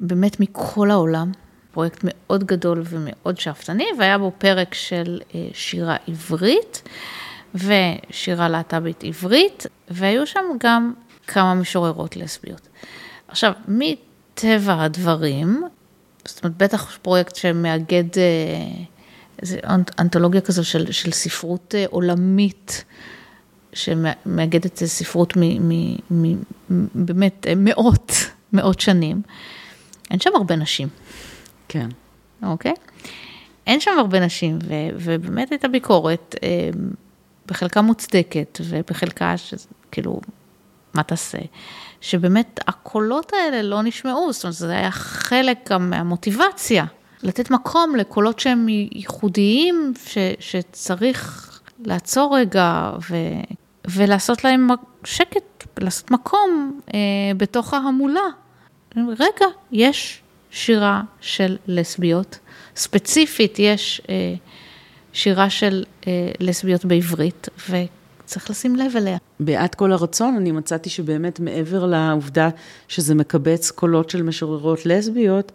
ובאמת מכל העולם. פרויקט מאוד גדול ומאוד שאפתני, והיה בו פרק של שירה עברית. ושירה להט"בית עברית, והיו שם גם כמה משוררות לסביות. עכשיו, מטבע הדברים, זאת אומרת, בטח פרויקט שמאגד, אה, איזה אנתולוגיה כזו של, של ספרות אה, עולמית, שמאגדת ספרות מ, מ, מ, באמת מאות, מאות שנים. אין שם הרבה נשים. כן. אוקיי? אין שם הרבה נשים, ו, ובאמת הייתה ביקורת. בחלקה מוצדקת ובחלקה כאילו, מה תעשה? שבאמת הקולות האלה לא נשמעו, זאת אומרת, זה היה חלק גם מהמוטיבציה, לתת מקום לקולות שהם ייחודיים, ש, שצריך לעצור רגע ו, ולעשות להם שקט, לעשות מקום אה, בתוך ההמולה. רגע, יש שירה של לסביות, ספציפית יש... אה, שירה של אה, לסביות בעברית, וצריך לשים לב אליה. בעד כל הרצון, אני מצאתי שבאמת מעבר לעובדה שזה מקבץ קולות של משוררות לסביות.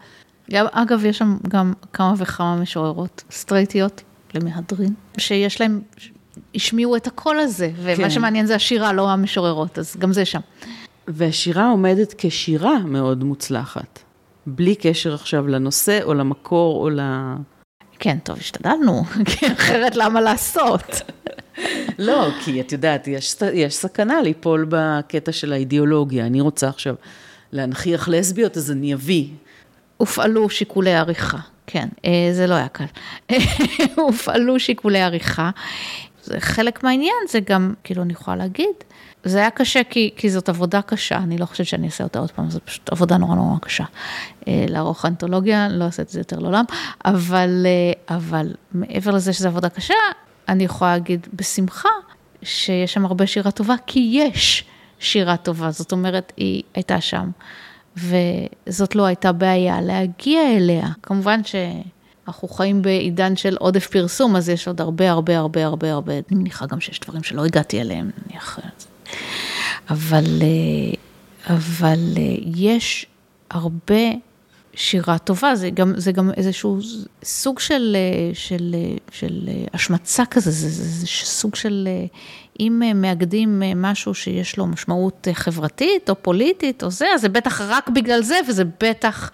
גם, אגב, יש שם גם כמה וכמה משוררות סטרייטיות למהדרין, שיש להם, השמיעו את הקול הזה, ומה כן. שמעניין זה השירה, לא המשוררות, אז גם זה שם. והשירה עומדת כשירה מאוד מוצלחת, בלי קשר עכשיו לנושא או למקור או ל... כן, טוב, השתדלנו, כי אחרת למה לעשות? לא, כי את יודעת, יש, יש סכנה ליפול בקטע של האידיאולוגיה. אני רוצה עכשיו להנכיח לסביות, אז אני אביא. הופעלו שיקולי עריכה, כן, אה, זה לא היה קל. הופעלו שיקולי עריכה. זה חלק מהעניין, זה גם, כאילו, אני יכולה להגיד, זה היה קשה כי, כי זאת עבודה קשה, אני לא חושבת שאני אעשה אותה עוד פעם, זו פשוט עבודה נורא נורא קשה. אה, לערוך אנתולוגיה, לא אעשה את זה יותר לעולם, אבל, אה, אבל מעבר לזה שזו עבודה קשה, אני יכולה להגיד בשמחה שיש שם הרבה שירה טובה, כי יש שירה טובה, זאת אומרת, היא הייתה שם, וזאת לא הייתה בעיה להגיע אליה. כמובן ש... אנחנו חיים בעידן של עודף פרסום, אז יש עוד הרבה הרבה הרבה הרבה הרבה, אני מניחה גם שיש דברים שלא הגעתי אליהם, נניח אבל, אה, אבל אה, יש הרבה שירה טובה, זה גם, זה גם איזשהו סוג של, אה, של, של השמצה כזה, זה, זה, זה סוג של, אם מאגדים משהו שיש לו משמעות חברתית או פוליטית או זה, אז זה בטח רק בגלל זה, וזה בטח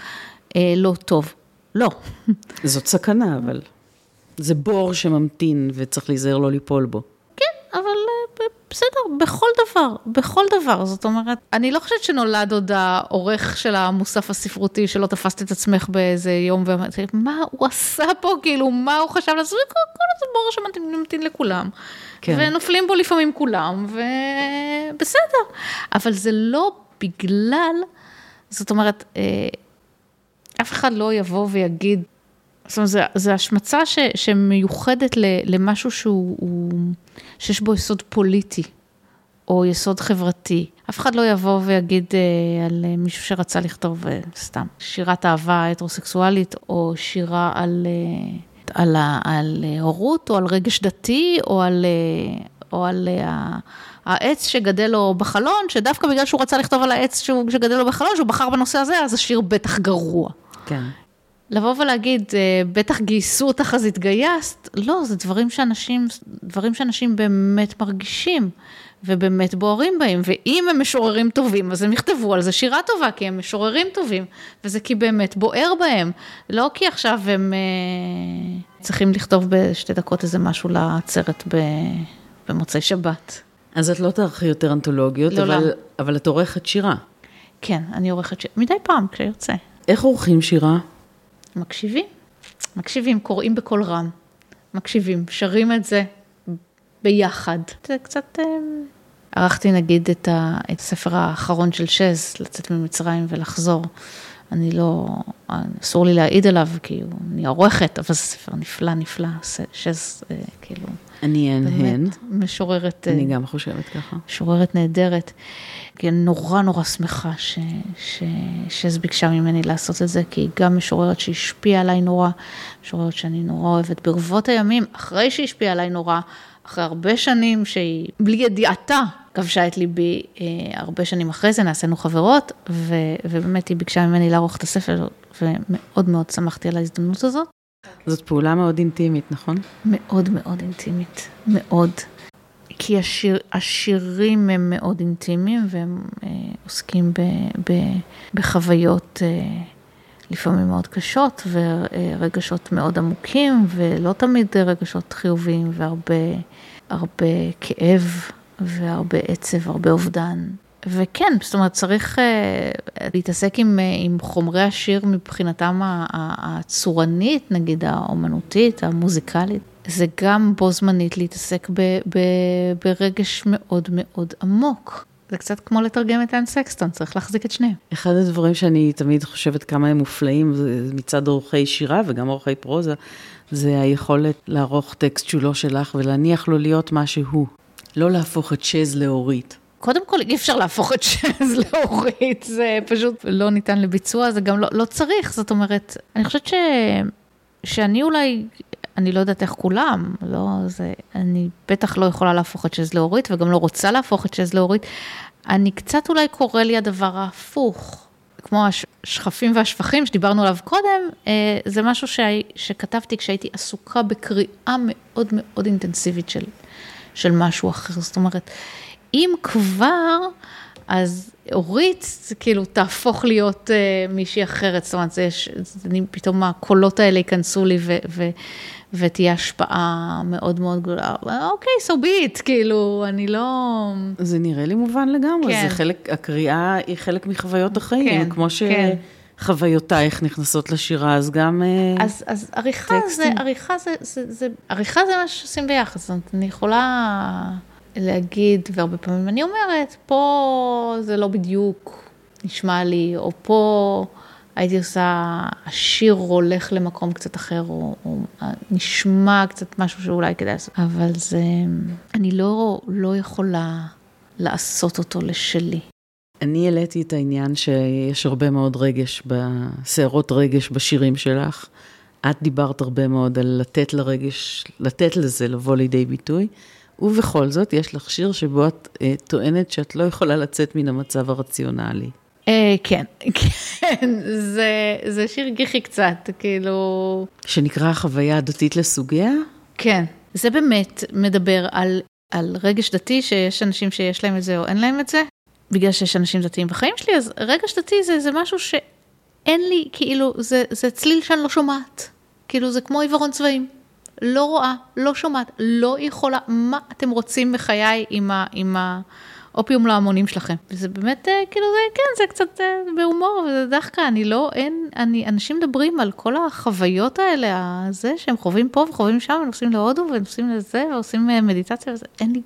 אה, לא טוב. לא. זאת סכנה, אבל זה בור שממתין וצריך להיזהר לא ליפול בו. בסדר, בכל דבר, בכל דבר. זאת אומרת, אני לא חושבת שנולד עוד העורך של המוסף הספרותי, שלא תפסת את עצמך באיזה יום, ואמרתי, מה הוא עשה פה, כאילו, מה הוא חשב לעשות, כל, כל איזה בור שממתין לכולם. כן. ונופלים בו לפעמים כולם, ובסדר. אבל זה לא בגלל, זאת אומרת, אה, אף אחד לא יבוא ויגיד, זאת אומרת, זו השמצה ש, שמיוחדת למשהו שהוא, שיש בו יסוד פוליטי, או יסוד חברתי. אף אחד לא יבוא ויגיד אה, על מישהו שרצה לכתוב אה, סתם שירת אהבה הטרוסקסואלית, או שירה על, אה, על, על הורות, או על רגש דתי, או על, או על העץ שגדל לו בחלון, שדווקא בגלל שהוא רצה לכתוב על העץ שגדל לו בחלון, שהוא בחר בנושא הזה, אז השיר בטח גרוע. כן. לבוא ולהגיד, אה, בטח גייסו אותך אז התגייסת, לא, זה דברים שאנשים, דברים שאנשים באמת מרגישים. ובאמת בוערים בהם, ואם הם משוררים טובים, אז הם יכתבו על זה שירה טובה, כי הם משוררים טובים, וזה כי באמת בוער בהם, לא כי עכשיו הם אה, צריכים לכתוב בשתי דקות איזה משהו לעצרת במוצאי שבת. אז את לא תערכי יותר אנתולוגיות, לא, אבל, לא. אבל את עורכת שירה. כן, אני עורכת שירה, מדי פעם, כשיוצא. איך עורכים שירה? מקשיבים, מקשיבים, קוראים בקול רם, מקשיבים, שרים את זה ביחד. זה קצת... אה, ערכתי נגיד את, ה, את הספר האחרון של שז, לצאת ממצרים ולחזור. אני לא, אסור לי להעיד עליו, כי אני עורכת, אבל זה ספר נפלא, נפלא, שז, אה, כאילו... אני אהן. משוררת... אני גם חושבת ככה. משוררת נהדרת. כי אני נורא נורא שמחה ש, ש, שז ביקשה ממני לעשות את זה, כי היא גם משוררת שהשפיעה עליי נורא, משוררת שאני נורא אוהבת. ברבות הימים, אחרי שהשפיעה עליי נורא, אחרי הרבה שנים שהיא, בלי ידיעתה, כבשה את ליבי אה, הרבה שנים אחרי זה, נעשינו חברות, ו, ובאמת היא ביקשה ממני לערוך את הספר, ומאוד מאוד שמחתי על ההזדמנות הזאת. זאת פעולה מאוד אינטימית, נכון? מאוד מאוד אינטימית, מאוד. כי השיר, השירים הם מאוד אינטימיים והם אה, עוסקים ב, ב, בחוויות אה, לפעמים מאוד קשות ורגשות מאוד עמוקים ולא תמיד רגשות חיוביים והרבה כאב והרבה עצב, הרבה אובדן. וכן, זאת אומרת, צריך uh, להתעסק עם, uh, עם חומרי השיר מבחינתם הצורנית, נגיד האומנותית, המוזיקלית. זה גם בו זמנית להתעסק ב, ב, ברגש מאוד מאוד עמוק. זה קצת כמו לתרגם את האן סקסטון, צריך להחזיק את שניהם. אחד הדברים שאני תמיד חושבת כמה הם מופלאים מצד אורחי שירה וגם אורחי פרוזה, זה היכולת לערוך טקסט שהוא לא שלך ולהניח לו להיות מה שהוא. לא להפוך את שז לאורית. קודם כל, אי אפשר להפוך את שז לאורית, זה פשוט לא ניתן לביצוע, זה גם לא, לא צריך, זאת אומרת, אני חושבת ש... שאני אולי, אני לא יודעת איך כולם, לא, זה, אני בטח לא יכולה להפוך את שז לאורית, וגם לא רוצה להפוך את שז לאורית. אני קצת אולי קורא לי הדבר ההפוך, כמו השכפים והשפכים שדיברנו עליו קודם, אה, זה משהו ש... שכתבתי כשהייתי עסוקה בקריאה מאוד מאוד אינטנסיבית של, של משהו אחר. זאת אומרת, אם כבר, אז אורית, כאילו תהפוך להיות uh, מישהי אחרת, זאת אומרת, זה יש, זה, פתאום הקולות האלה ייכנסו לי ו, ו, ותהיה השפעה מאוד מאוד גדולה. אוקיי, so be it, כאילו, אני לא... זה נראה לי מובן לגמרי, כן. זה חלק, הקריאה היא חלק מחוויות החיים, כן, כמו ש... כן. חוויותייך נכנסות לשירה, אז גם אה, אז, אז עריכה טקסטים. זה, עריכה זה, זה, זה, עריכה זה מה שעושים ביחד, זאת אומרת, אני יכולה להגיד, והרבה פעמים אני אומרת, פה זה לא בדיוק נשמע לי, או פה הייתי עושה, השיר הולך למקום קצת אחר, או, או נשמע קצת משהו שאולי כדאי לעשות, אבל זה, אני לא, לא יכולה לעשות אותו לשלי. אני העליתי את העניין שיש הרבה מאוד רגש, בסערות רגש בשירים שלך. את דיברת הרבה מאוד על לתת לרגש, לתת לזה לבוא לידי ביטוי, ובכל זאת יש לך שיר שבו את אה, טוענת שאת לא יכולה לצאת מן המצב הרציונלי. אה, כן, כן, זה, זה שיר גיחי קצת, כאילו... שנקרא החוויה הדתית לסוגיה? כן, זה באמת מדבר על, על רגש דתי, שיש אנשים שיש להם את זה או אין להם את זה, בגלל שיש אנשים דתיים בחיים שלי, אז רגש דתי זה, זה משהו שאין לי, כאילו, זה, זה צליל שאני לא שומעת. כאילו, זה כמו עיוורון צבעים. לא רואה, לא שומעת, לא יכולה, מה אתם רוצים בחיי עם, ה, עם האופיום להמונים שלכם? וזה באמת, אה, כאילו, זה, כן, זה קצת אה, בהומור, וזה דווקא, אני לא, אין, אני, אנשים מדברים על כל החוויות האלה, הזה, שהם חווים פה וחווים שם, ונוסעים להודו, ונוסעים לזה, ועושים אה, מדיטציה וזה, אין לי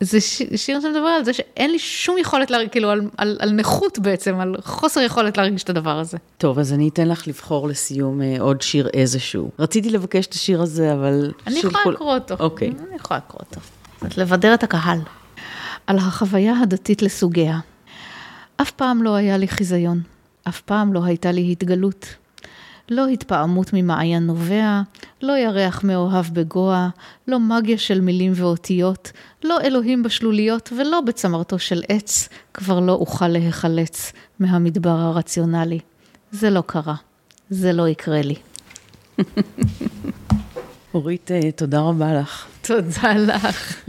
זה שיר שמדבר על זה שאין לי שום יכולת, להרג, כאילו, על, על, על נכות בעצם, על חוסר יכולת להרגיש את הדבר הזה. טוב, אז אני אתן לך לבחור לסיום אה, עוד שיר איזשהו. רציתי לבקש את השיר הזה, אבל... אני יכולה כל... לקרוא אותו. אוקיי. אני יכולה לקרוא אותו. זאת לבדר את הקהל. על החוויה הדתית לסוגיה. אף פעם לא היה לי חיזיון. אף פעם לא הייתה לי התגלות. לא התפעמות ממעיין נובע, לא ירח מאוהב בגואה, לא מגיה של מילים ואותיות, לא אלוהים בשלוליות ולא בצמרתו של עץ, כבר לא אוכל להיחלץ מהמדבר הרציונלי. זה לא קרה. זה לא יקרה לי. אורית, אה, תודה רבה לך. תודה לך.